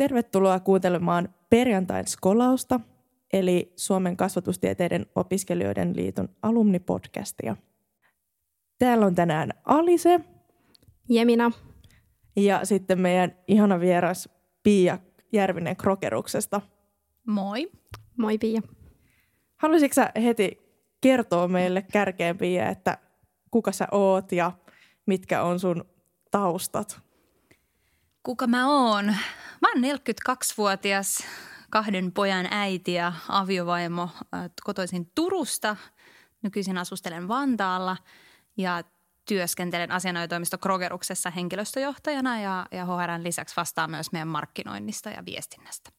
Tervetuloa kuuntelemaan perjantain skolausta, eli Suomen kasvatustieteiden opiskelijoiden liiton alumnipodcastia. Täällä on tänään Alise. Jemina. Ja sitten meidän ihana vieras Pia Järvinen Krokeruksesta. Moi. Moi Pia. Haluaisitko sä heti kertoa meille kärkeen Pia, että kuka sä oot ja mitkä on sun taustat? Kuka mä oon? Mä oon 42-vuotias kahden pojan äiti ja aviovaimo kotoisin Turusta. Nykyisin asustelen Vantaalla ja työskentelen asianajotoimisto Krogeruksessa henkilöstöjohtajana ja, ja HRn lisäksi vastaan myös meidän markkinoinnista ja viestinnästä.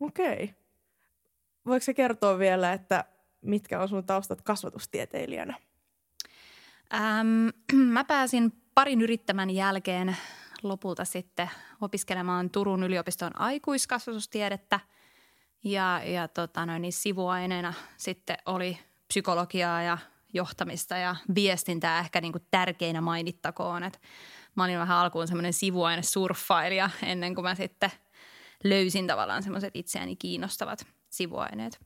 Okei. Voiko se kertoa vielä, että mitkä on sun taustat kasvatustieteilijänä? Ähm, mä pääsin parin yrittämän jälkeen lopulta sitten opiskelemaan Turun yliopiston aikuiskasvatustiedettä ja, ja tota noin, niin sivuaineena sitten oli psykologiaa ja johtamista ja viestintää ehkä niin kuin tärkeinä mainittakoon. Et mä olin vähän alkuun semmoinen sivuaine surffailija ennen kuin mä sitten löysin tavallaan semmoiset itseäni kiinnostavat sivuaineet.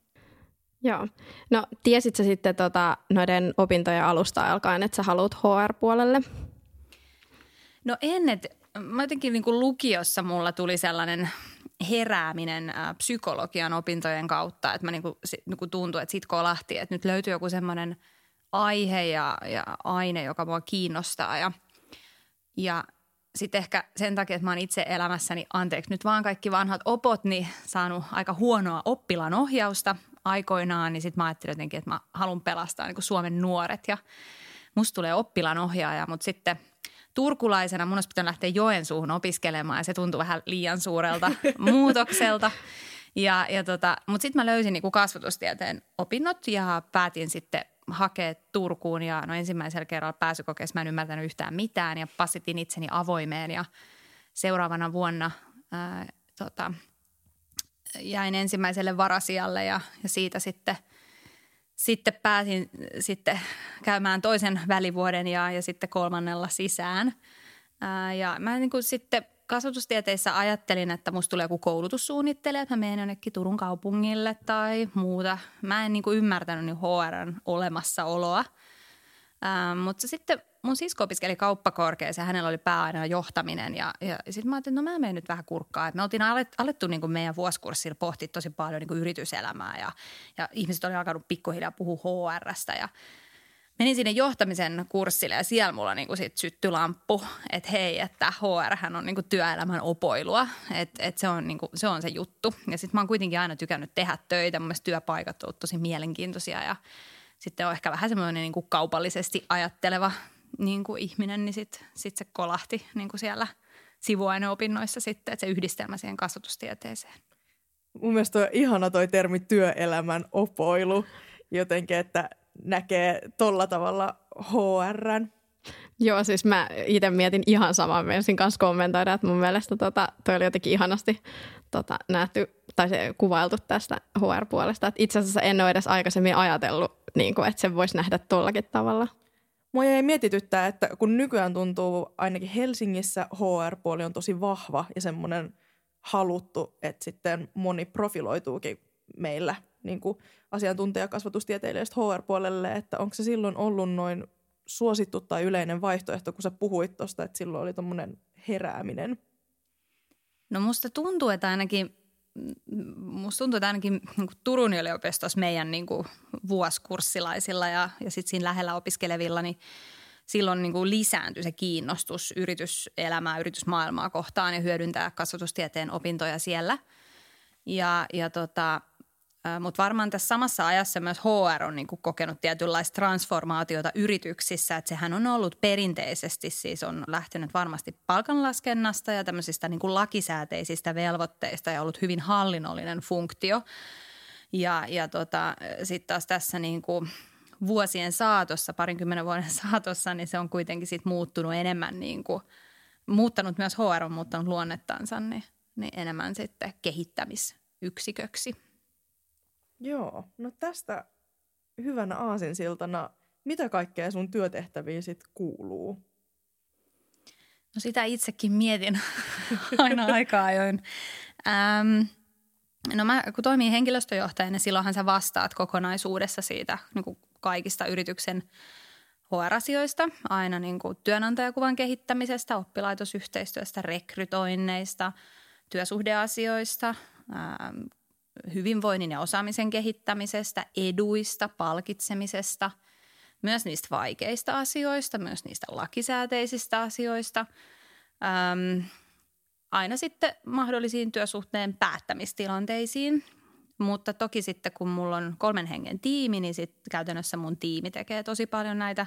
Joo. No tiesit sä sitten tota, noiden opintojen alusta alkaen, että sä haluat HR-puolelle? No en, että mä jotenkin niin kuin lukiossa mulla tuli sellainen herääminen ä, psykologian opintojen kautta, että mä niin kuin, niin kuin tuntui, että sit kolahti, että nyt löytyy joku semmoinen aihe ja, ja aine, joka mua kiinnostaa. Ja, ja sitten ehkä sen takia, että mä oon itse elämässäni, anteeksi nyt vaan kaikki vanhat opot, niin saanut aika huonoa oppilaan ohjausta aikoinaan, niin sitten mä ajattelin jotenkin, että mä haluan pelastaa niin kuin Suomen nuoret. Ja musta tulee oppilaan ohjaaja, mutta sitten – turkulaisena mun olisi pitänyt lähteä Joensuuhun opiskelemaan ja se tuntui vähän liian suurelta muutokselta. Ja, ja tota, mutta sitten mä löysin niinku kasvatustieteen opinnot ja päätin sitten hakea Turkuun ja no ensimmäisellä kerralla pääsykokeessa mä en ymmärtänyt yhtään mitään ja passitin itseni avoimeen ja seuraavana vuonna ää, tota, jäin ensimmäiselle varasijalle ja, ja siitä sitten – sitten pääsin sitten käymään toisen välivuoden ja, ja sitten kolmannella sisään. Ää, ja mä niin kuin sitten kasvatustieteissä ajattelin, että musta tulee joku koulutussuunnittelija, että mä menen jonnekin Turun kaupungille tai muuta. Mä en niin kuin ymmärtänyt niin HRn olemassaoloa. Ää, mutta sitten mun sisko opiskeli kauppakorkeassa ja hänellä oli pääaina johtaminen. Ja, ja sitten mä ajattelin, että no mä menen nyt vähän kurkkaa. Et me oltiin alettu, alettu niin kuin meidän vuosikurssilla pohtia tosi paljon niin kuin yrityselämää ja, ja ihmiset oli alkanut pikkuhiljaa puhua HRstä ja Menin sinne johtamisen kurssille ja siellä mulla niin sit syttyi lamppu, että hei, että HR on niin kuin työelämän opoilua, että, että se, on niin kuin, se on se juttu. Ja sitten mä oon kuitenkin aina tykännyt tehdä töitä, mun mielestä työpaikat ovat tosi mielenkiintoisia ja sitten on ehkä vähän semmoinen niin kuin kaupallisesti ajatteleva niin kuin ihminen, niin sitten sit se kolahti niin kuin siellä sivuaineopinnoissa sitten, että se yhdistelmä siihen kasvatustieteeseen. Mun mielestä on ihana toi termi työelämän opoilu jotenkin, että näkee tolla tavalla HRn. Joo, siis mä itse mietin ihan samaa. Menisin kanssa kommentoida, että mun mielestä tota, toi oli jotenkin ihanasti tota, nähty tai se kuvailtu tästä HR-puolesta. Et itse asiassa en ole edes aikaisemmin ajatellut, niin kuin, että se voisi nähdä tollakin tavalla. Mua jäi mietityttää, että kun nykyään tuntuu ainakin Helsingissä HR-puoli on tosi vahva ja semmoinen haluttu, että sitten moni profiloituukin meillä niin kuin asiantuntijakasvatustieteilijöistä HR-puolelle, että onko se silloin ollut noin suosittu tai yleinen vaihtoehto, kun sä puhuit tuosta, että silloin oli tuommoinen herääminen? No musta tuntuu, että ainakin musta tuntuu, että ainakin niin kuin Turun yliopistossa meidän niin kuin vuosikurssilaisilla ja, ja sitten siinä lähellä opiskelevilla, niin silloin niin kuin lisääntyi se kiinnostus yrityselämää, yritysmaailmaa kohtaan ja hyödyntää kasvatustieteen opintoja siellä. Ja, ja tota, mutta varmaan tässä samassa ajassa myös HR on niin kuin kokenut tietynlaista transformaatiota yrityksissä, että sehän on ollut perinteisesti, siis on lähtenyt varmasti palkanlaskennasta ja tämmöisistä niin kuin lakisääteisistä velvoitteista ja ollut hyvin hallinnollinen funktio. Ja, ja tota, sitten taas tässä niin kuin vuosien saatossa, parinkymmenen vuoden saatossa, niin se on kuitenkin sit muuttunut enemmän niin kuin, muuttanut myös HR on muuttanut luonnettansa, niin, niin enemmän sitten kehittämisyksiköksi. Joo, no tästä hyvänä aasinsiltana, mitä kaikkea sun työtehtäviin sit kuuluu? No sitä itsekin mietin aina aikaa ajoin. Ähm, no mä, kun toimii henkilöstöjohtajana, silloinhan sä vastaat kokonaisuudessa siitä niin kuin kaikista yrityksen HR-asioista, aina niin kuin työnantajakuvan kehittämisestä, oppilaitosyhteistyöstä, rekrytoinneista, työsuhdeasioista, ähm, hyvinvoinnin ja osaamisen kehittämisestä, eduista, palkitsemisesta, myös niistä vaikeista asioista, myös niistä lakisääteisistä asioista, ähm, aina sitten mahdollisiin työsuhteen päättämistilanteisiin. Mutta toki sitten kun mulla on kolmen hengen tiimi, niin sitten käytännössä mun tiimi tekee tosi paljon näitä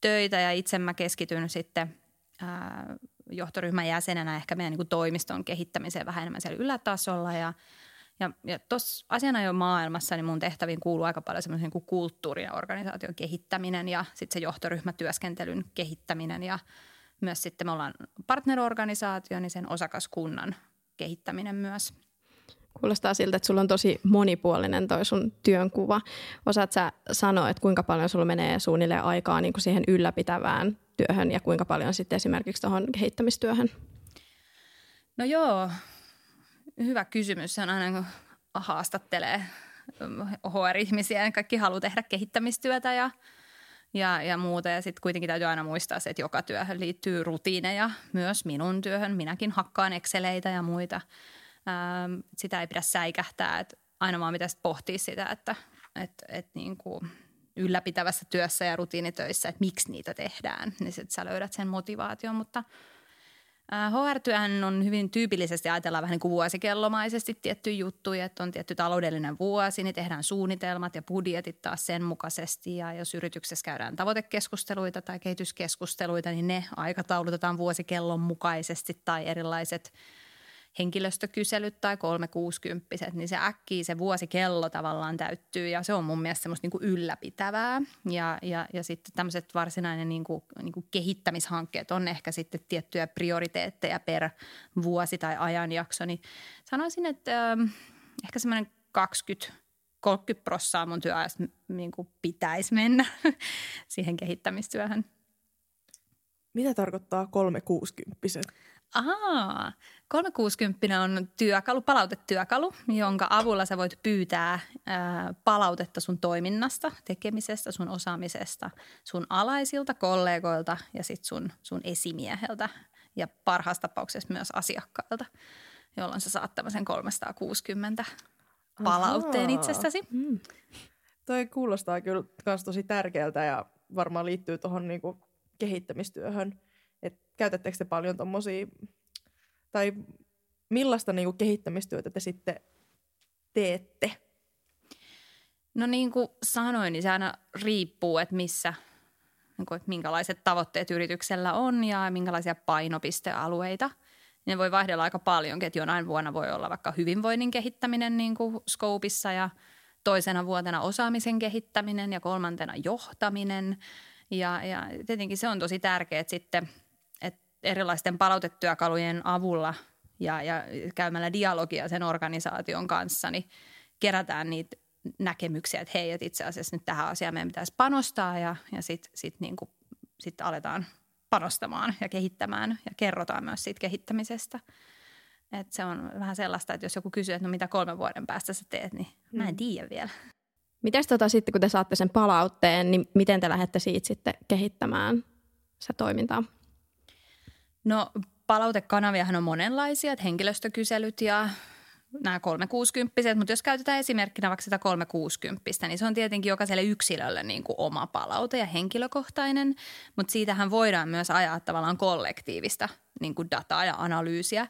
töitä ja itse mä keskityn sitten ää, johtoryhmän jäsenenä ehkä meidän niin kuin toimiston kehittämiseen vähän enemmän siellä ylätasolla ja ja, ja tuossa jo maailmassa niin mun tehtäviin kuuluu aika paljon semmoisen niin kulttuurin ja organisaation kehittäminen ja sitten se johtoryhmätyöskentelyn kehittäminen ja myös sitten me ollaan partnerorganisaatio, niin sen osakaskunnan kehittäminen myös. Kuulostaa siltä, että sulla on tosi monipuolinen toi sun työnkuva. Osaat sä sanoa, että kuinka paljon sulla menee suunnilleen aikaa niin kuin siihen ylläpitävään työhön ja kuinka paljon sitten esimerkiksi tuohon kehittämistyöhön? No joo, hyvä kysymys. Se on aina kun haastattelee HR-ihmisiä. Kaikki haluaa tehdä kehittämistyötä ja, ja, ja muuta. Ja sitten kuitenkin täytyy aina muistaa se, että joka työhön liittyy rutiineja. Myös minun työhön. Minäkin hakkaan Exceleitä ja muita. Ähm, sitä ei pidä säikähtää. Että aina vaan pitäisi pohtia sitä, että et, et niin kuin ylläpitävässä työssä ja rutiinitöissä, että miksi niitä tehdään. Niin sitten sä löydät sen motivaation, mutta – HR-työhän on hyvin tyypillisesti ajatellaan vähän niin kuin vuosikellomaisesti tiettyjä juttuja, että on tietty taloudellinen vuosi, niin tehdään suunnitelmat ja budjetit taas sen mukaisesti. Ja jos yrityksessä käydään tavoitekeskusteluita tai kehityskeskusteluita, niin ne aikataulutetaan vuosikellon mukaisesti tai erilaiset – henkilöstökyselyt tai 360 niin se äkkiä se vuosikello tavallaan täyttyy ja se on mun mielestä semmoista niin kuin ylläpitävää. Ja, ja, ja sitten tämmöiset varsinainen niin kuin, niin kuin kehittämishankkeet on ehkä sitten tiettyjä prioriteetteja per vuosi tai ajanjakso, niin sanoisin, että äh, ehkä semmoinen 20 30 prossaa mun työajasta niin kuin pitäisi mennä siihen kehittämistyöhön. Mitä tarkoittaa 360 Ahaa, 360 on työkalu, palautetyökalu, jonka avulla sä voit pyytää ää, palautetta sun toiminnasta, tekemisestä, sun osaamisesta, sun alaisilta kollegoilta ja sit sun, sun esimieheltä ja parhaassa tapauksessa myös asiakkailta, jolloin sä saat tämmöisen 360 palautteen Ahaa. itsestäsi. Mm. Toi kuulostaa kyllä myös tosi tärkeältä ja varmaan liittyy tuohon niinku kehittämistyöhön. Et käytättekö te paljon tuommoisia tai millaista niin kuin kehittämistyötä te sitten teette? No niin kuin sanoin, niin se aina riippuu, että missä, niin kuin, että minkälaiset tavoitteet yrityksellä on ja minkälaisia painopistealueita. Ne voi vaihdella aika paljonkin, että jonain vuonna voi olla vaikka hyvinvoinnin kehittäminen niin kuin skoopissa ja toisena vuotena osaamisen kehittäminen ja kolmantena johtaminen. Ja, ja tietenkin se on tosi tärkeää sitten – erilaisten palautetyökalujen avulla ja, ja käymällä dialogia sen organisaation kanssa, niin kerätään niitä näkemyksiä, että hei, että itse asiassa nyt tähän asiaan meidän pitäisi panostaa ja, ja sitten sit niin sit aletaan panostamaan ja kehittämään ja kerrotaan myös siitä kehittämisestä. Et se on vähän sellaista, että jos joku kysyy, että no mitä kolmen vuoden päästä sä teet, niin mä en mm. tiedä vielä. Mites tota sitten, kun te saatte sen palautteen, niin miten te lähdette siitä sitten kehittämään se toimintaa? No palautekanaviahan on monenlaisia, että henkilöstökyselyt ja nämä 360 mutta jos käytetään esimerkkinä vaikka sitä 360 niin se on tietenkin jokaiselle yksilölle niin kuin oma palaute ja henkilökohtainen, mutta siitähän voidaan myös ajaa tavallaan kollektiivista niin kuin dataa ja analyysiä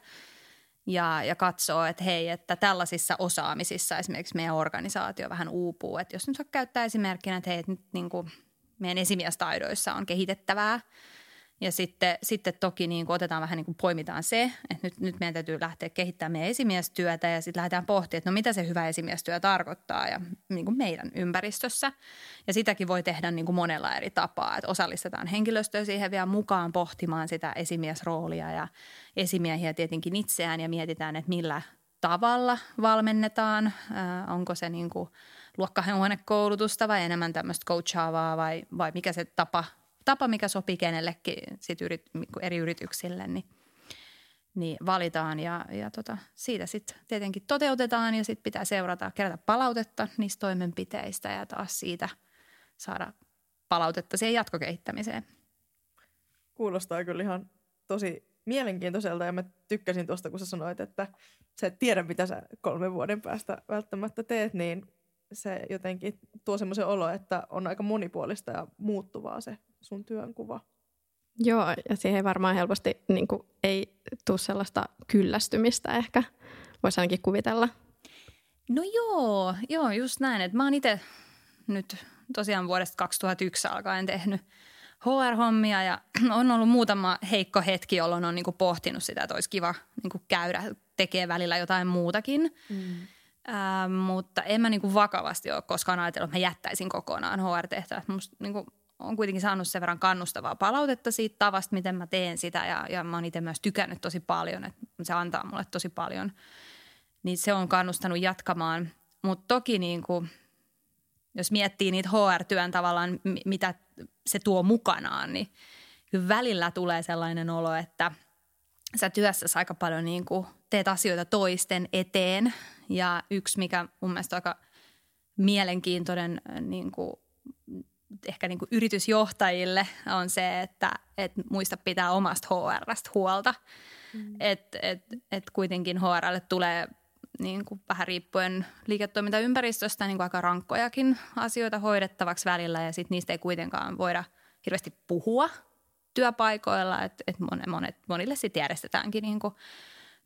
ja, ja katsoo, että hei, että tällaisissa osaamisissa esimerkiksi meidän organisaatio vähän uupuu. Että jos nyt käyttää esimerkkinä, että hei, että nyt niin kuin meidän esimiestaidoissa on kehitettävää – ja sitten, sitten toki niin kuin otetaan vähän niin kuin poimitaan se, että nyt, nyt meidän täytyy lähteä kehittämään meidän esimiestyötä ja sitten lähdetään pohtimaan, että no mitä se hyvä esimiestyö tarkoittaa ja niin kuin meidän ympäristössä. Ja sitäkin voi tehdä niin kuin monella eri tapaa, että osallistetaan henkilöstöä siihen vielä mukaan pohtimaan sitä esimiesroolia ja esimiehiä tietenkin itseään ja mietitään, että millä tavalla valmennetaan, äh, onko se niin kuin luokkahuonekoulutusta vai enemmän tämmöistä coachaavaa vai, vai mikä se tapa tapa, mikä sopii kenellekin sit yrit, niinku eri yrityksille, niin, niin valitaan ja, ja tota, siitä sitten tietenkin toteutetaan ja sitten pitää seurata, kerätä palautetta niistä toimenpiteistä ja taas siitä saada palautetta siihen jatkokehittämiseen. Kuulostaa kyllä ihan tosi mielenkiintoiselta ja mä tykkäsin tuosta, kun sä sanoit, että sä et tiedä, mitä sä kolmen vuoden päästä välttämättä teet, niin se jotenkin tuo semmoisen olo, että on aika monipuolista ja muuttuvaa se sun työnkuva. Joo, ja siihen varmaan helposti niin kuin, ei tule sellaista kyllästymistä ehkä, voisi ainakin kuvitella. No joo, joo, just näin. Että mä oon itse nyt tosiaan vuodesta 2001 alkaen tehnyt HR-hommia ja on ollut muutama heikko hetki, jolloin on niinku pohtinut sitä, että olisi kiva niinku käydä tekee välillä jotain muutakin. Mm. Äh, mutta en mä niinku vakavasti ole koskaan ajatellut, että mä jättäisin kokonaan HR-tehtävät. Musta niinku on kuitenkin saanut sen verran kannustavaa palautetta siitä tavasta, miten mä teen sitä ja, ja mä oon itse myös tykännyt tosi paljon, että se antaa mulle tosi paljon. Niin se on kannustanut jatkamaan. Mutta toki niin kuin, jos miettii niitä HR-työn tavallaan, mitä se tuo mukanaan, niin kyllä välillä tulee sellainen olo, että sä työssäsi aika paljon niin kuin teet asioita toisten eteen. Ja yksi, mikä mun mielestä on aika mielenkiintoinen niin kuin, ehkä niin kuin yritysjohtajille on se, että et muista pitää omasta HRstä huolta. Mm. Että et, et kuitenkin HRlle tulee niin kuin vähän riippuen liiketoimintaympäristöstä niin kuin aika rankkojakin asioita hoidettavaksi välillä ja sitten niistä ei kuitenkaan voida hirveästi puhua työpaikoilla, että et monet, monet, monille sitten järjestetäänkin niin kuin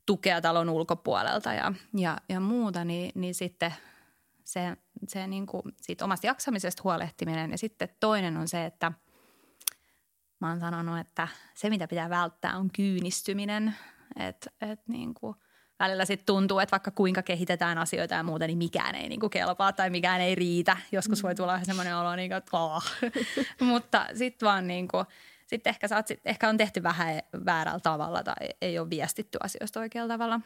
tukea talon ulkopuolelta ja, ja, ja muuta, niin, niin sitten se, se niin kuin siitä omasta jaksamisesta huolehtiminen ja sitten toinen on se, että mä oon sanonut, että se mitä pitää välttää on kyynistyminen, että et niin kuin – välillä sitten tuntuu, että vaikka kuinka kehitetään asioita ja muuta, niin mikään ei niinku kelpaa tai mikään ei riitä. Joskus voi tulla semmoinen olo, niin kuin, että oh. Mutta sitten vaan niin kuin, sitten ehkä, saat, sit, ehkä on tehty vähän väärällä tavalla tai ei ole viestitty asioista oikealla tavalla.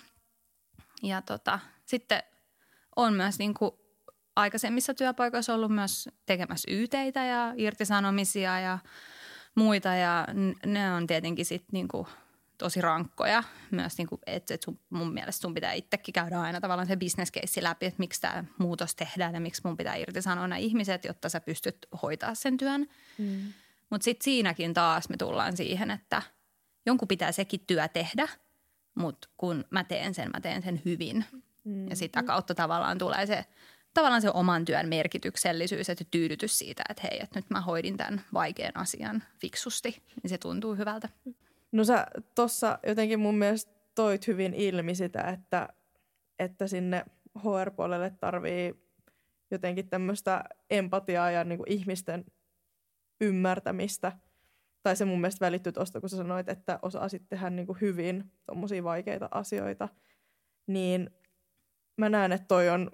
Ja tota, sitten on myös niin kuin aikaisemmissa työpaikoissa ollut myös tekemässä yteitä ja irtisanomisia ja muita ja ne on tietenkin sitten niin kuin – tosi rankkoja myös, niin kuin, että, sun, mun mielestä sun pitää itsekin käydä aina tavallaan se business case läpi, että miksi tämä muutos tehdään ja miksi mun pitää irtisanoa nämä ihmiset, jotta sä pystyt hoitaa sen työn. Mm. Mutta sitten siinäkin taas me tullaan siihen, että jonkun pitää sekin työ tehdä, mutta kun mä teen sen, mä teen sen hyvin. Mm. Ja sitä kautta tavallaan tulee se tavallaan se oman työn merkityksellisyys, että tyydytys siitä, että hei, että nyt mä hoidin tämän vaikean asian fiksusti, niin se tuntuu hyvältä. No sä tuossa jotenkin mun mielestä toit hyvin ilmi sitä, että, että sinne HR-puolelle tarvii jotenkin tämmöistä empatiaa ja niin ihmisten ymmärtämistä. Tai se mun mielestä välittyi tuosta, kun sä sanoit, että osasit tehdä niin hyvin tuommoisia vaikeita asioita. Niin mä näen, että toi on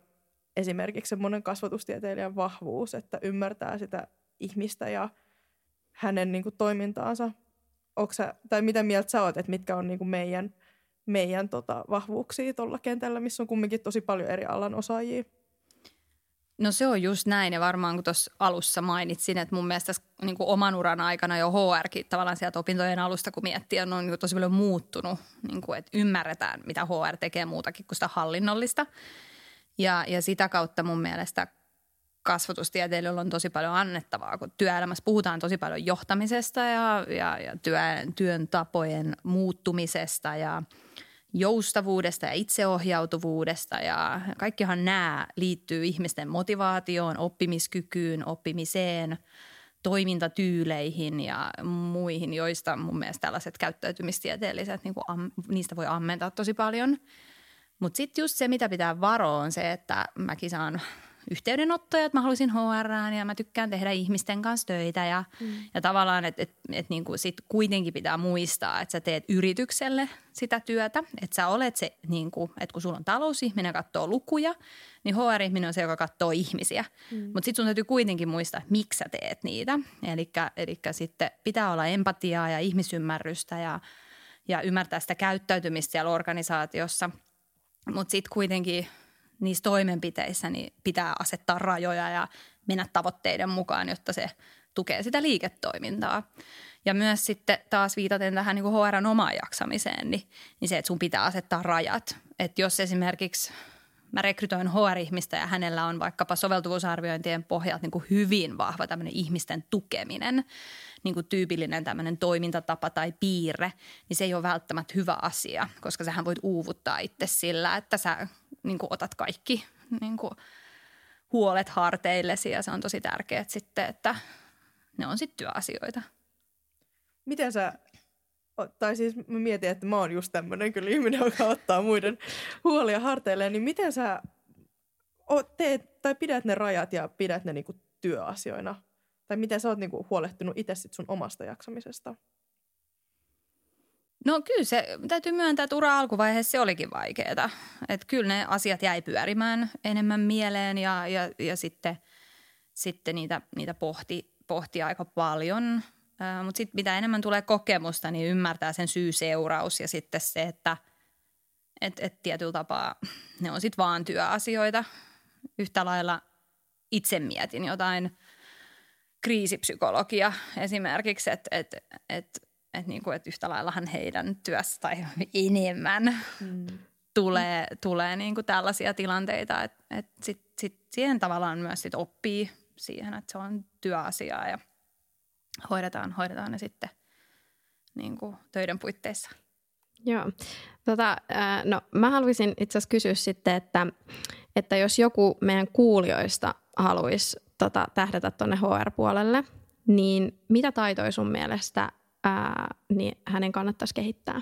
esimerkiksi semmoinen kasvatustieteilijän vahvuus, että ymmärtää sitä ihmistä ja hänen niin kuin, toimintaansa sä, tai mitä mieltä sä oot, että mitkä on niinku meidän, meidän tota, vahvuuksia tuolla kentällä, missä on kumminkin tosi paljon eri alan osaajia? No se on just näin ja varmaan kun tuossa alussa mainitsin, että mun mielestä niin kuin oman uran aikana jo HRkin tavallaan sieltä opintojen alusta kun miettii, on niin kuin tosi paljon muuttunut, niin kuin, että ymmärretään mitä HR tekee muutakin kuin sitä hallinnollista. Ja, ja sitä kautta mun mielestä kasvatustieteilijöillä on tosi paljon annettavaa, kun työelämässä puhutaan tosi paljon johtamisesta ja, ja, ja työn, työn tapojen muuttumisesta ja joustavuudesta ja itseohjautuvuudesta ja kaikkihan nämä liittyy ihmisten motivaatioon, oppimiskykyyn, oppimiseen, toimintatyyleihin ja muihin, joista mun mielestä tällaiset käyttäytymistieteelliset, niin kuin, niistä voi ammentaa tosi paljon. Mutta sitten just se, mitä pitää varoa, on se, että mäkin saan yhteydenottoja, että mä haluaisin HR ja mä tykkään tehdä ihmisten kanssa töitä ja, mm. ja tavallaan, että et, et niinku sit kuitenkin pitää muistaa, että sä teet yritykselle sitä työtä, että sä olet se, niinku, että kun sulla on talousihminen katsoo lukuja, niin HR-ihminen on se, joka katsoo ihmisiä. Mm. Mutta sitten sun täytyy kuitenkin muistaa, että miksi sä teet niitä. Eli sitten pitää olla empatiaa ja ihmisymmärrystä ja, ja ymmärtää sitä käyttäytymistä siellä organisaatiossa. Mutta sitten kuitenkin – niissä toimenpiteissä niin pitää asettaa rajoja ja mennä tavoitteiden mukaan, jotta se tukee sitä liiketoimintaa. Ja myös sitten taas viitaten tähän niin HRn omaan jaksamiseen, niin, niin se, että sun pitää asettaa rajat. Että jos esimerkiksi mä rekrytoin HR-ihmistä ja hänellä on vaikkapa soveltuvuusarviointien pohjalta niin kuin hyvin vahva tämmöinen ihmisten tukeminen, niin kuin tyypillinen tämmöinen toimintatapa tai piirre, niin se ei ole välttämättä hyvä asia, koska sähän voit uuvuttaa itse sillä, että sä niin kuin otat kaikki niin kuin huolet harteillesi ja se on tosi tärkeää sitten, että ne on sitten työasioita. Miten sä, tai siis mä mietin, että mä oon just tämmöinen kyllä ihminen, joka ottaa muiden huolia harteilleen, niin miten sä teet tai pidät ne rajat ja pidät ne niinku työasioina? Tai miten sä oot niinku huolehtinut itse sit sun omasta jaksamisesta? No kyllä se täytyy myöntää, että ura alkuvaiheessa se olikin vaikeaa. Että kyllä ne asiat jäi pyörimään enemmän mieleen ja, ja, ja sitten, sitten niitä, niitä pohti, pohti aika paljon. Mutta sitten mitä enemmän tulee kokemusta, niin ymmärtää sen syy-seuraus ja sitten se, että et, et tietyllä tapaa ne on sitten vaan työasioita. Yhtä lailla itse mietin jotain kriisipsykologia esimerkiksi, että et, et että niinku, et yhtä laillahan heidän työssä tai enemmän mm. tulee, tulee niinku tällaisia tilanteita, että et sit, sit siihen tavallaan myös sit oppii siihen, että se on työasiaa ja hoidetaan, hoidetaan ne sitten niinku töiden puitteissa. Joo. Tota, no, mä haluaisin itse asiassa kysyä sitten, että, että jos joku meidän kuulijoista haluaisi tota, tähdätä tuonne HR-puolelle, niin mitä taitoja sun mielestä ää, niin hänen kannattaisi kehittää?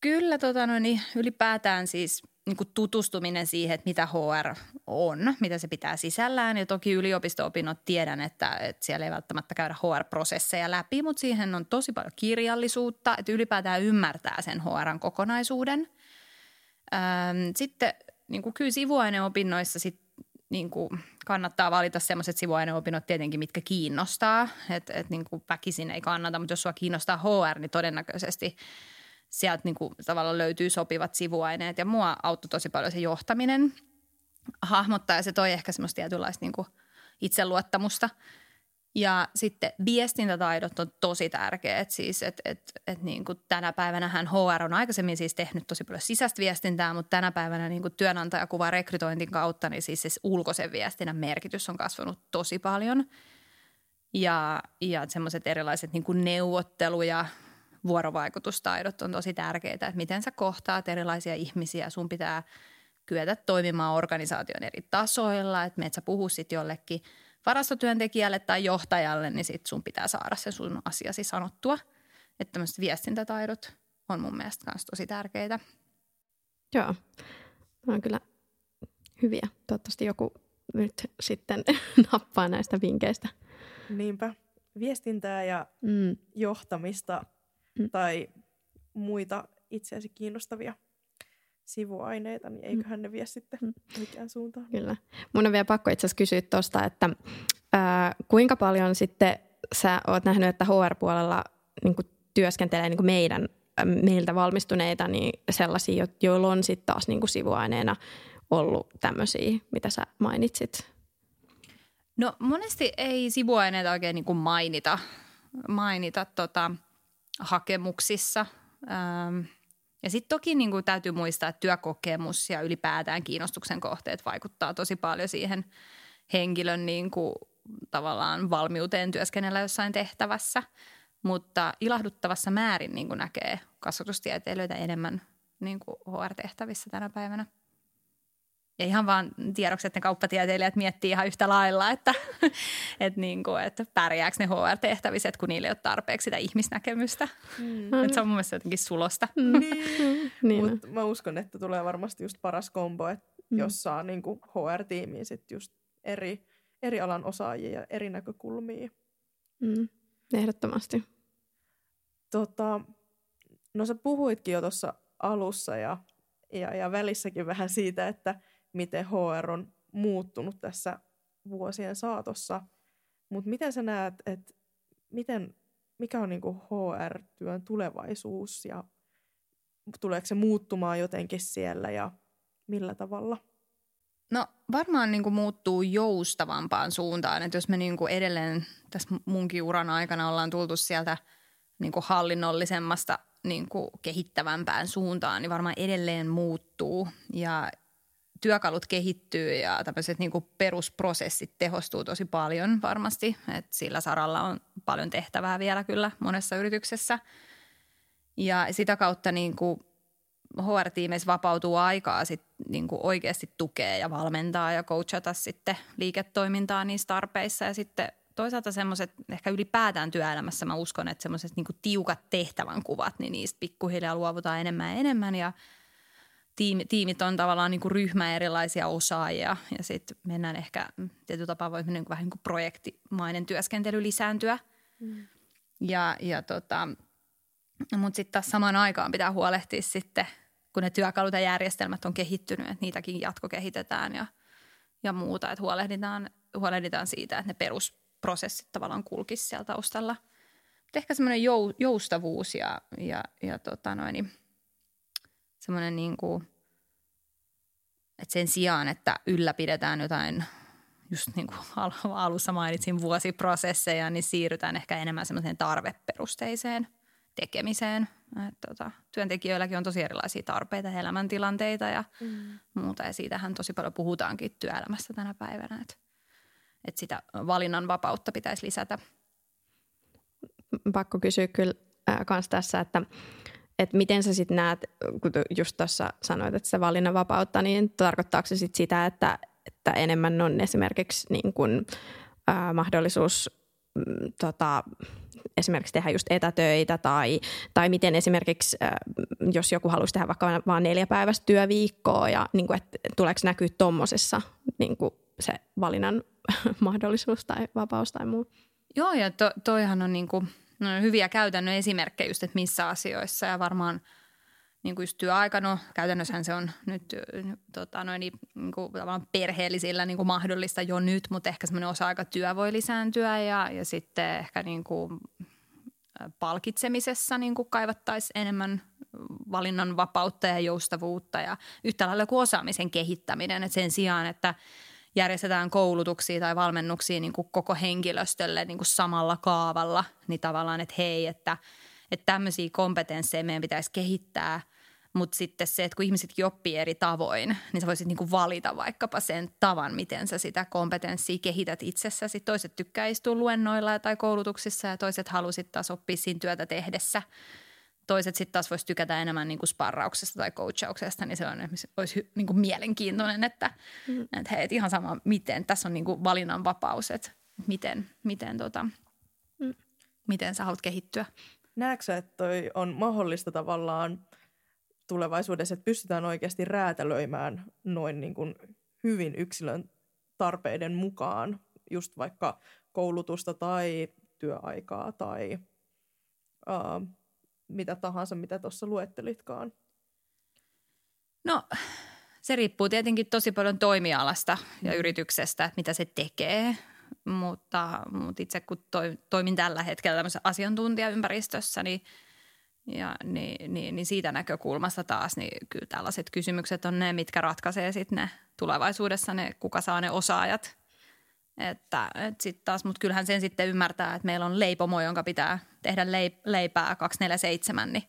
Kyllä tota, no, niin ylipäätään siis niin kuin tutustuminen siihen, että mitä HR on, mitä se pitää sisällään. Ja toki yliopisto-opinnot tiedän, että, että siellä ei välttämättä käydä HR-prosesseja läpi, mutta siihen on tosi paljon kirjallisuutta, että ylipäätään ymmärtää sen HRn kokonaisuuden. Sitten niin kuin kyllä sivuaineopinnoissa sit, niin kuin kannattaa valita sellaiset sivuaineopinnot tietenkin, mitkä kiinnostaa. Että et niin kuin väkisin ei kannata, mutta jos sua kiinnostaa HR, niin todennäköisesti sieltä niin kuin tavallaan löytyy sopivat sivuaineet. Ja mua auttoi tosi paljon se johtaminen hahmottaa ja se toi ehkä semmoista tietynlaista niin kuin itseluottamusta – ja sitten viestintätaidot on tosi tärkeät. Siis, että et, et niin kuin tänä päivänä hän HR on aikaisemmin siis tehnyt tosi paljon sisäistä viestintää, mutta tänä päivänä niin kuin työnantajakuva rekrytointin kautta, niin siis, siis ulkoisen viestinnän merkitys on kasvanut tosi paljon. Ja, ja semmoiset erilaiset niin kuin neuvottelu- ja vuorovaikutustaidot on tosi tärkeitä, että miten sä kohtaat erilaisia ihmisiä. Sun pitää kyetä toimimaan organisaation eri tasoilla, että meet sä puhu sitten jollekin – varastotyöntekijälle tai johtajalle, niin sit sun pitää saada se sun asiasi sanottua. Että tämmöiset viestintätaidot on mun mielestä myös tosi tärkeitä. Joo, Tämä on kyllä hyviä. Toivottavasti joku nyt sitten nappaa näistä vinkkeistä. Niinpä. Viestintää ja mm. johtamista mm. tai muita itseäsi kiinnostavia sivuaineita, niin eiköhän ne vie sitten mm. mikään suuntaan. Kyllä. Mun on vielä pakko itse asiassa kysyä tuosta, että ää, kuinka paljon sitten sä oot nähnyt, että HR-puolella niin työskentelee niin meidän, meiltä valmistuneita niin sellaisia, joilla on sitten taas niin sivuaineena ollut tämmöisiä, mitä sä mainitsit? No monesti ei sivuaineita oikein niin mainita, mainita tota, hakemuksissa. Ähm, ja sitten toki niin kuin täytyy muistaa, että työkokemus ja ylipäätään kiinnostuksen kohteet vaikuttaa tosi paljon siihen henkilön niin kuin, tavallaan valmiuteen työskennellä jossain tehtävässä. Mutta ilahduttavassa määrin niin kuin näkee kasvatustieteilijöitä enemmän niin kuin HR-tehtävissä tänä päivänä. Ja ihan vaan tiedoksi, että ne kauppatieteilijät miettii ihan yhtä lailla, että, että, niin kuin, että pärjääkö ne HR-tehtävissä, kun niillä ei ole tarpeeksi sitä ihmisnäkemystä. Mm. Että se on mun mielestä jotenkin sulosta. Mm. niin. niin. Mutta mä uskon, että tulee varmasti just paras kombo, että mm. jos saa niin kuin HR-tiimiin sit just eri, eri alan osaajia ja eri näkökulmia. Mm. Ehdottomasti. Tota, no sä puhuitkin jo tuossa alussa ja, ja, ja välissäkin vähän siitä, että – miten HR on muuttunut tässä vuosien saatossa. Mutta miten sä näet, että miten, mikä on niinku HR-työn tulevaisuus ja tuleeko se muuttumaan jotenkin siellä ja millä tavalla? No varmaan niin kuin muuttuu joustavampaan suuntaan, että jos me niin kuin edelleen tässä munkin uran aikana ollaan tultu sieltä niin kuin hallinnollisemmasta niin kuin kehittävämpään suuntaan, niin varmaan edelleen muuttuu ja työkalut kehittyy ja tämmöiset niin perusprosessit tehostuu tosi paljon varmasti, että sillä saralla on paljon tehtävää vielä kyllä monessa yrityksessä. Ja sitä kautta niin kuin HR-tiimeissä vapautuu aikaa sit niin kuin oikeasti tukea ja valmentaa ja coachata sitten liiketoimintaa niissä tarpeissa. Ja sitten toisaalta semmoiset ehkä ylipäätään työelämässä mä uskon, että semmoiset niin tiukat tehtävänkuvat, niin niistä pikkuhiljaa luovutaan enemmän ja enemmän. Ja tiimi, tiimit on tavallaan niin kuin ryhmä erilaisia osaajia ja sitten mennään ehkä tietyllä tapaa voi niin kuin vähän niin kuin projektimainen työskentely lisääntyä. Mm. Ja, ja tota, mutta sitten taas samaan aikaan pitää huolehtia sitten, kun ne työkalut ja järjestelmät on kehittynyt, että niitäkin jatkokehitetään ja, ja muuta. Että huolehditaan, huolehditaan siitä, että ne perusprosessit tavallaan kulkisivat siellä taustalla. Mutta ehkä semmoinen jou, joustavuus ja, ja, ja tota noin, niin semmoinen niin kuin, että sen sijaan, että ylläpidetään jotain just niin kuin alussa mainitsin vuosiprosesseja, niin siirrytään ehkä enemmän semmoiseen tarveperusteiseen – tekemiseen. Et tota, työntekijöilläkin on tosi erilaisia tarpeita, elämäntilanteita ja mm. muuta. Ja siitähän tosi paljon puhutaankin työelämässä tänä päivänä, että et sitä valinnan vapautta pitäisi lisätä. Pakko kysyä kyllä myös tässä, että että miten sä sitten näet, kun just tuossa sanoit, että se valinnanvapautta, niin tarkoittaako se sit sitä, että, että enemmän on esimerkiksi niin kun, ää, mahdollisuus mm, tota, esimerkiksi tehdä just etätöitä tai, tai miten esimerkiksi, äh, jos joku haluaisi tehdä vaikka vain neljä päivästä työviikkoa ja niin kuin, että tuleeko näkyä tuommoisessa niin se valinnan mahdollisuus tai vapaus tai muu. Joo ja to, toihan on niin kuin, no, hyviä käytännön esimerkkejä just, että missä asioissa ja varmaan – niin kuin just työaika, no käytännössähän se on nyt tota, noin, niin, kuin, perheellisillä niin kuin mahdollista jo nyt, mutta ehkä semmoinen osa-aikatyö voi lisääntyä ja, ja sitten ehkä niin kuin, palkitsemisessa niin kuin kaivattaisiin enemmän valinnan vapautta ja joustavuutta ja yhtä lailla kuin osaamisen kehittäminen, että sen sijaan, että järjestetään koulutuksia tai valmennuksia niin kuin koko henkilöstölle niin kuin samalla kaavalla, niin tavallaan, että hei, että – että tämmöisiä kompetensseja meidän pitäisi kehittää, mutta sitten se, että kun ihmisetkin oppii eri tavoin, niin sä voisit niinku valita vaikkapa sen tavan, miten sä sitä kompetenssia kehität itsessäsi. Toiset tykkää istua luennoilla tai koulutuksissa ja toiset halusit taas oppia siinä työtä tehdessä. Toiset sitten taas voisi tykätä enemmän niin kuin sparrauksesta tai coachauksesta, niin se on, olisi niin kuin mielenkiintoinen, että, mm. että hei, et ihan sama miten. Tässä on niin kuin valinnan vapaus, että miten, miten, tota, mm. miten sä haluat kehittyä näetkö että toi on mahdollista tavallaan tulevaisuudessa, että pystytään oikeasti räätälöimään noin niin kuin hyvin yksilön tarpeiden mukaan just vaikka koulutusta tai työaikaa tai uh, mitä tahansa, mitä tuossa luettelitkaan? No se riippuu tietenkin tosi paljon toimialasta ja mm. yrityksestä, että mitä se tekee mutta, mutta itse kun toi, toimin tällä hetkellä tämmöisessä asiantuntijaympäristössä, niin, ja, niin, niin, niin siitä näkökulmasta taas, niin kyllä tällaiset kysymykset on ne, mitkä ratkaisee sitten ne tulevaisuudessa, ne, kuka saa ne osaajat. Että, et sit taas, mutta kyllähän sen sitten ymmärtää, että meillä on leipomo, jonka pitää tehdä leipää 247, niin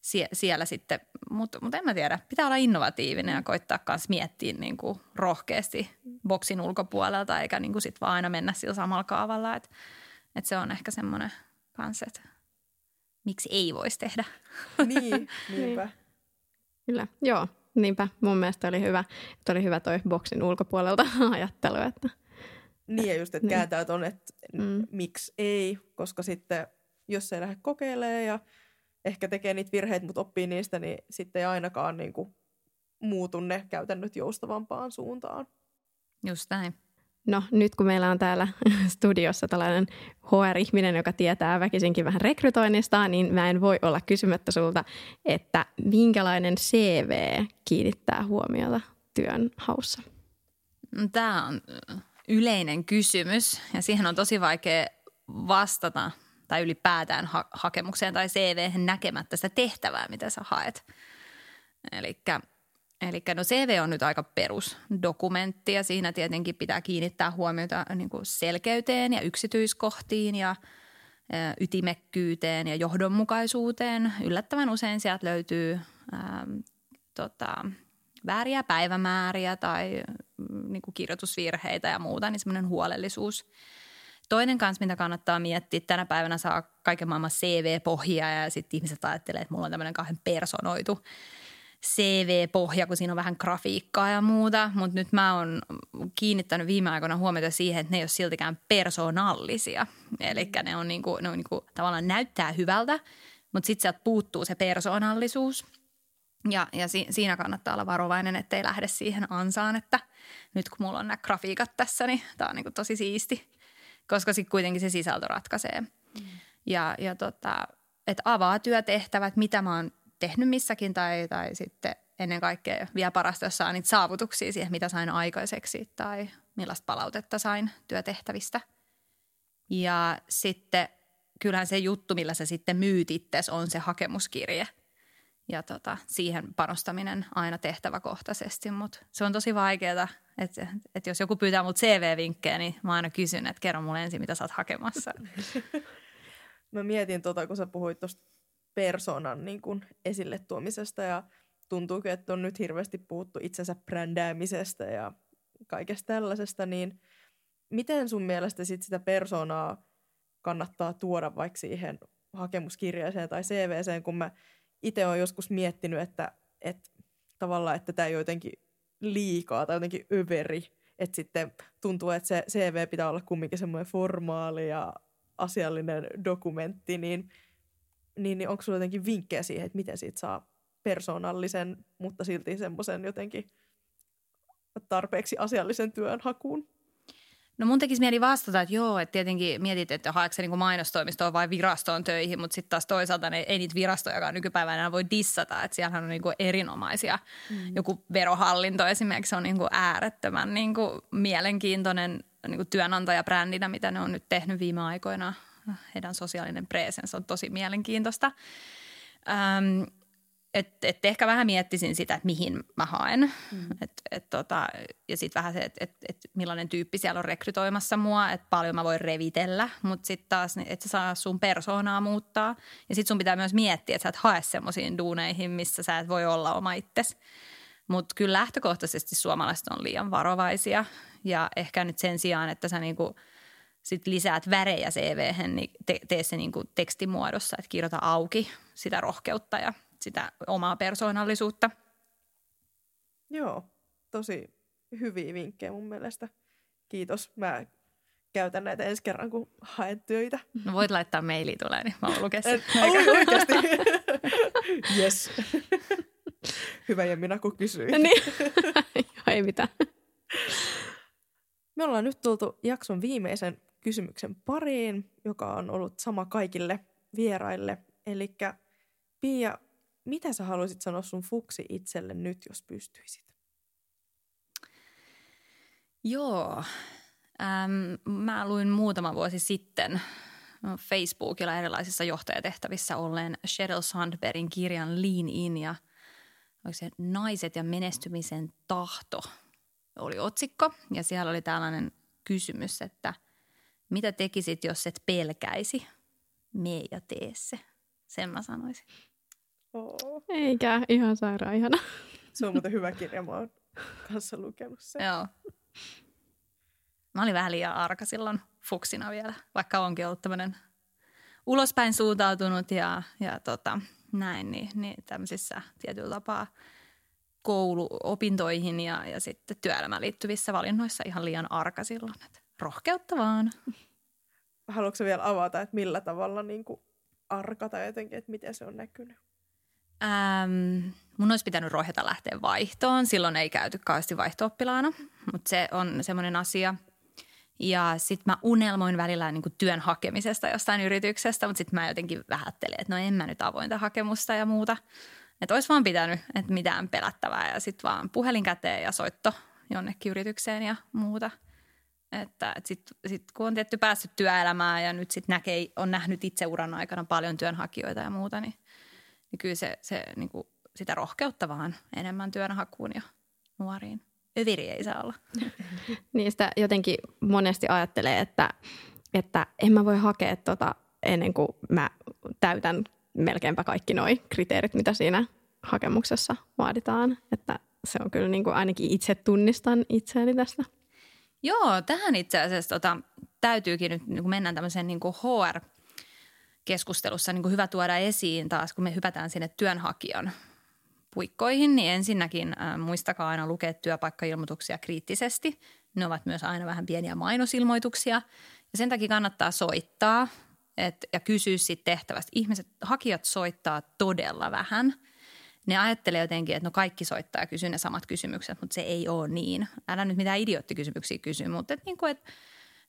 sie, siellä sitten, mutta mut en mä tiedä, pitää olla innovatiivinen ja koittaa myös miettiä niin kuin rohkeasti boksin ulkopuolelta eikä niin kuin sit vaan aina mennä sillä samalla kaavalla, että et se on ehkä semmoinen kanssa, että miksi ei voisi tehdä. Niin, niinpä. Niin. Kyllä, joo, niinpä. Mun mielestä oli hyvä, että oli hyvä toi boksin ulkopuolelta ajattelu. Että, niin ja just, että niin. kääntäyt on, että mm. miksi ei, koska sitten jos ei lähde kokeilemaan ja – ehkä tekee niitä virheitä, mutta oppii niistä, niin sitten ei ainakaan niin kuin muutu ne käytännöt joustavampaan suuntaan. Just näin. No nyt kun meillä on täällä studiossa tällainen HR-ihminen, joka tietää väkisinkin vähän rekrytoinnista, niin mä en voi olla kysymättä sulta, että minkälainen CV kiinnittää huomiota työn haussa? Tämä on yleinen kysymys ja siihen on tosi vaikea vastata tai ylipäätään ha- hakemukseen tai CV näkemättä sitä tehtävää, mitä sä haet. Eli no CV on nyt aika perusdokumentti ja siinä tietenkin pitää kiinnittää huomiota niin kuin selkeyteen ja yksityiskohtiin ja ytimekkyyteen ja johdonmukaisuuteen. Yllättävän usein sieltä löytyy ää, tota, vääriä päivämääriä tai mm, niin kuin kirjoitusvirheitä ja muuta, niin semmoinen huolellisuus. Toinen kanssa, mitä kannattaa miettiä, tänä päivänä saa kaiken maailman CV-pohjia ja sitten ihmiset ajattelee, että mulla on tämmöinen kahden personoitu CV-pohja, kun siinä on vähän grafiikkaa ja muuta, mutta nyt mä oon kiinnittänyt viime aikoina huomiota siihen, että ne ei ole siltikään persoonallisia. Eli ne on, niinku, ne on niinku, tavallaan näyttää hyvältä, mutta sitten sieltä puuttuu se persoonallisuus. Ja, ja si, siinä kannattaa olla varovainen, ettei lähde siihen ansaan, että nyt kun mulla on nämä grafiikat tässä, niin tämä on niinku tosi siisti, koska sitten kuitenkin se sisältö ratkaisee. Mm. Ja, ja tota, että avaa työtehtävät, mitä mä oon tehnyt missäkin tai, tai sitten ennen kaikkea vielä parasta, jos saa niitä saavutuksia siihen, mitä sain aikaiseksi tai millaista palautetta sain työtehtävistä. Ja sitten kyllähän se juttu, millä sä sitten myyt itses, on se hakemuskirje. Ja tota, siihen panostaminen aina tehtäväkohtaisesti, mutta se on tosi vaikeaa, että, että jos joku pyytää mut CV-vinkkejä, niin mä aina kysyn, että kerro mulle ensin, mitä sä oot hakemassa. mä mietin tota, kun sä puhuit tuosta persoonan niin kuin esille tuomisesta ja tuntuukin, että on nyt hirveästi puhuttu itsensä brändäämisestä ja kaikesta tällaisesta, niin miten sun mielestä sit sitä persoonaa kannattaa tuoda vaikka siihen hakemuskirjaiseen tai CVseen, kun mä itse olen joskus miettinyt, että, että tavallaan, että tämä ei ole jotenkin liikaa tai jotenkin överi, että sitten tuntuu, että se CV pitää olla kumminkin semmoinen formaali ja asiallinen dokumentti, niin – niin, niin onko sulla jotenkin vinkkejä siihen, että miten siitä saa persoonallisen, mutta silti semmoisen jotenkin tarpeeksi asiallisen työn hakuun? No mun tekisi mieli vastata, että joo, että tietenkin mietit, että haeeko se niin mainostoimistoon vai virastoon töihin, mutta sitten taas toisaalta ne, ei niitä virastojakaan nykypäivänä enää voi dissata, että siellähän on niin kuin erinomaisia. Mm. Joku verohallinto esimerkiksi on niin kuin äärettömän niin kuin mielenkiintoinen niin kuin työnantajabrändinä, mitä ne on nyt tehnyt viime aikoina heidän sosiaalinen presens on tosi mielenkiintoista. Ähm, et, et ehkä vähän miettisin sitä, että mihin mä haen. Mm. Et, et tota, ja sitten vähän se, että et, et millainen tyyppi siellä on rekrytoimassa mua, että paljon mä voin revitellä, mutta sitten taas, että sä saa sun persoonaa muuttaa. Ja sitten sun pitää myös miettiä, että sä et hae semmoisiin duuneihin, missä sä et voi olla oma itsesi. Mutta kyllä lähtökohtaisesti suomalaiset on liian varovaisia ja ehkä nyt sen sijaan, että sä niinku – sit lisäät värejä cv niin te, tee se niin kuin tekstimuodossa, että kirjoita auki sitä rohkeutta ja sitä omaa persoonallisuutta. Joo, tosi hyviä vinkkejä mun mielestä. Kiitos. Mä käytän näitä ensi kerran, kun haen töitä. No voit laittaa maili tulee, niin mä oon sen. Oikeasti. yes. Hyvä ja minä kun kysyin. No niin. ei mitään. Me ollaan nyt tultu jakson viimeisen kysymyksen pariin, joka on ollut sama kaikille vieraille. Eli Pia, mitä sä haluaisit sanoa sun fuksi itselle nyt, jos pystyisit? Joo. Ähm, mä luin muutama vuosi sitten Facebookilla erilaisissa johtajatehtävissä olleen Sheryl Sandbergin kirjan Lean In ja se Naiset ja menestymisen tahto oli otsikko. Ja siellä oli tällainen kysymys, että – mitä tekisit, jos et pelkäisi? Mie ja tee se. Sen mä sanoisin. Oh. Eikä, ihan sairaan ihana. Se on muuten hyvä kirja, mä oon kanssa lukenut sen. Joo. Mä olin vähän liian arka silloin fuksina vielä, vaikka onkin ollut tämmöinen ulospäin suuntautunut ja, ja tota, näin, niin, niin tämmöisissä tietyllä tapaa kouluopintoihin ja, ja sitten työelämään liittyvissä valinnoissa ihan liian arka silloin. Että rohkeutta vaan. Haluatko vielä avata, että millä tavalla niin kuin arka tai jotenkin, että miten se on näkynyt? Ähm, mun olisi pitänyt rohjeta lähteä vaihtoon. Silloin ei käyty kauheasti vaihto mutta se on semmoinen asia. Ja sitten mä unelmoin välillä niin työn hakemisesta jostain yrityksestä, mutta sitten mä jotenkin vähättelin, että no en mä nyt avointa hakemusta ja muuta. Että olisi vaan pitänyt, että mitään pelättävää ja sitten vaan puhelin käteen ja soitto jonnekin yritykseen ja muuta – että et sitten sit, kun on tietty päässyt työelämään ja nyt sitten näkee, on nähnyt itse uran aikana paljon työnhakijoita ja muuta, niin, niin kyllä se, se niin kuin sitä rohkeutta vaan enemmän työnhakuun ja nuoriin. Öviri ei saa olla. Niistä jotenkin monesti ajattelee, että, että en mä voi hakea tota ennen kuin mä täytän melkeinpä kaikki nuo kriteerit, mitä siinä hakemuksessa vaaditaan. Että se on kyllä niin kuin ainakin itse tunnistan itseäni tästä. Joo, tähän itse asiassa tota, täytyykin nyt niin mennä tämmöisen niin kuin HR-keskustelussa niin kuin hyvä tuoda esiin taas, kun me hypätään sinne työnhakijan puikkoihin, niin ensinnäkin äh, muistakaa aina lukea työpaikkailmoituksia kriittisesti. Ne ovat myös aina vähän pieniä mainosilmoituksia. Ja sen takia kannattaa soittaa et, ja kysyä sitten tehtävästä. Ihmiset, hakijat soittaa todella vähän. Ne ajattelee jotenkin, että no kaikki soittaa ja kysyy ne samat kysymykset, mutta se ei ole niin. Älä nyt mitään idioottikysymyksiä kysy, mutta et niin kuin, että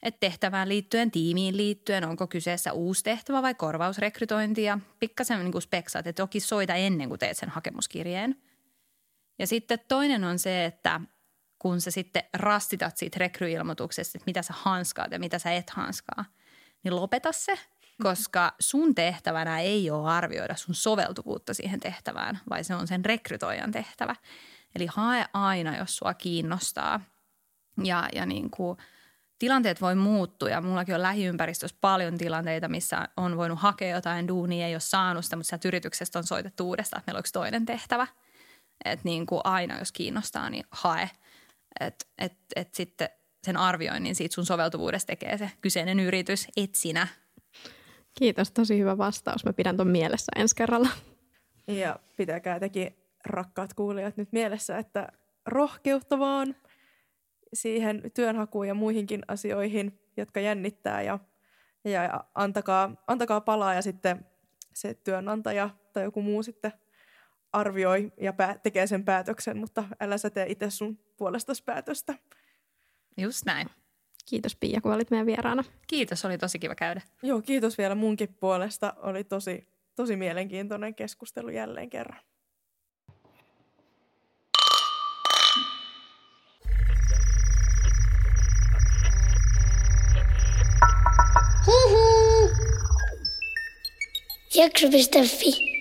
et tehtävään liittyen, tiimiin liittyen, onko kyseessä uusi tehtävä vai korvausrekrytointi ja pikkasen niin speksaat, että toki soita ennen kuin teet sen hakemuskirjeen. Ja sitten toinen on se, että kun sä sitten rastitat siitä rekryilmoituksesta, että mitä sä hanskaat ja mitä sä et hanskaa, niin lopeta se, koska sun tehtävänä ei ole arvioida sun soveltuvuutta siihen tehtävään, vai se on sen rekrytoijan tehtävä. Eli hae aina, jos sua kiinnostaa. Ja, ja niin kuin, tilanteet voi muuttua ja mullakin on lähiympäristössä paljon tilanteita, missä on voinut hakea jotain duunia, ei ole saanut sitä, mutta sieltä yrityksestä on soitettu uudestaan, että meillä on yksi toinen tehtävä. Että niin kuin aina, jos kiinnostaa, niin hae. Että et, et sitten sen arvioinnin siitä sun soveltuvuudesta tekee se kyseinen yritys, et sinä. Kiitos, tosi hyvä vastaus. Mä pidän ton mielessä ensi kerralla. Ja pitäkää tekin rakkaat kuulijat nyt mielessä, että rohkeutta vaan siihen työnhakuun ja muihinkin asioihin, jotka jännittää ja, ja antakaa, antakaa palaa ja sitten se työnantaja tai joku muu sitten arvioi ja pää- tekee sen päätöksen, mutta älä sä tee itse sun puolestasi päätöstä. Just näin. Kiitos Pia, kun olit meidän vieraana. Kiitos, oli tosi kiva käydä. Joo, kiitos vielä munkin puolesta. Oli tosi, tosi mielenkiintoinen keskustelu jälleen kerran. Jakso.fi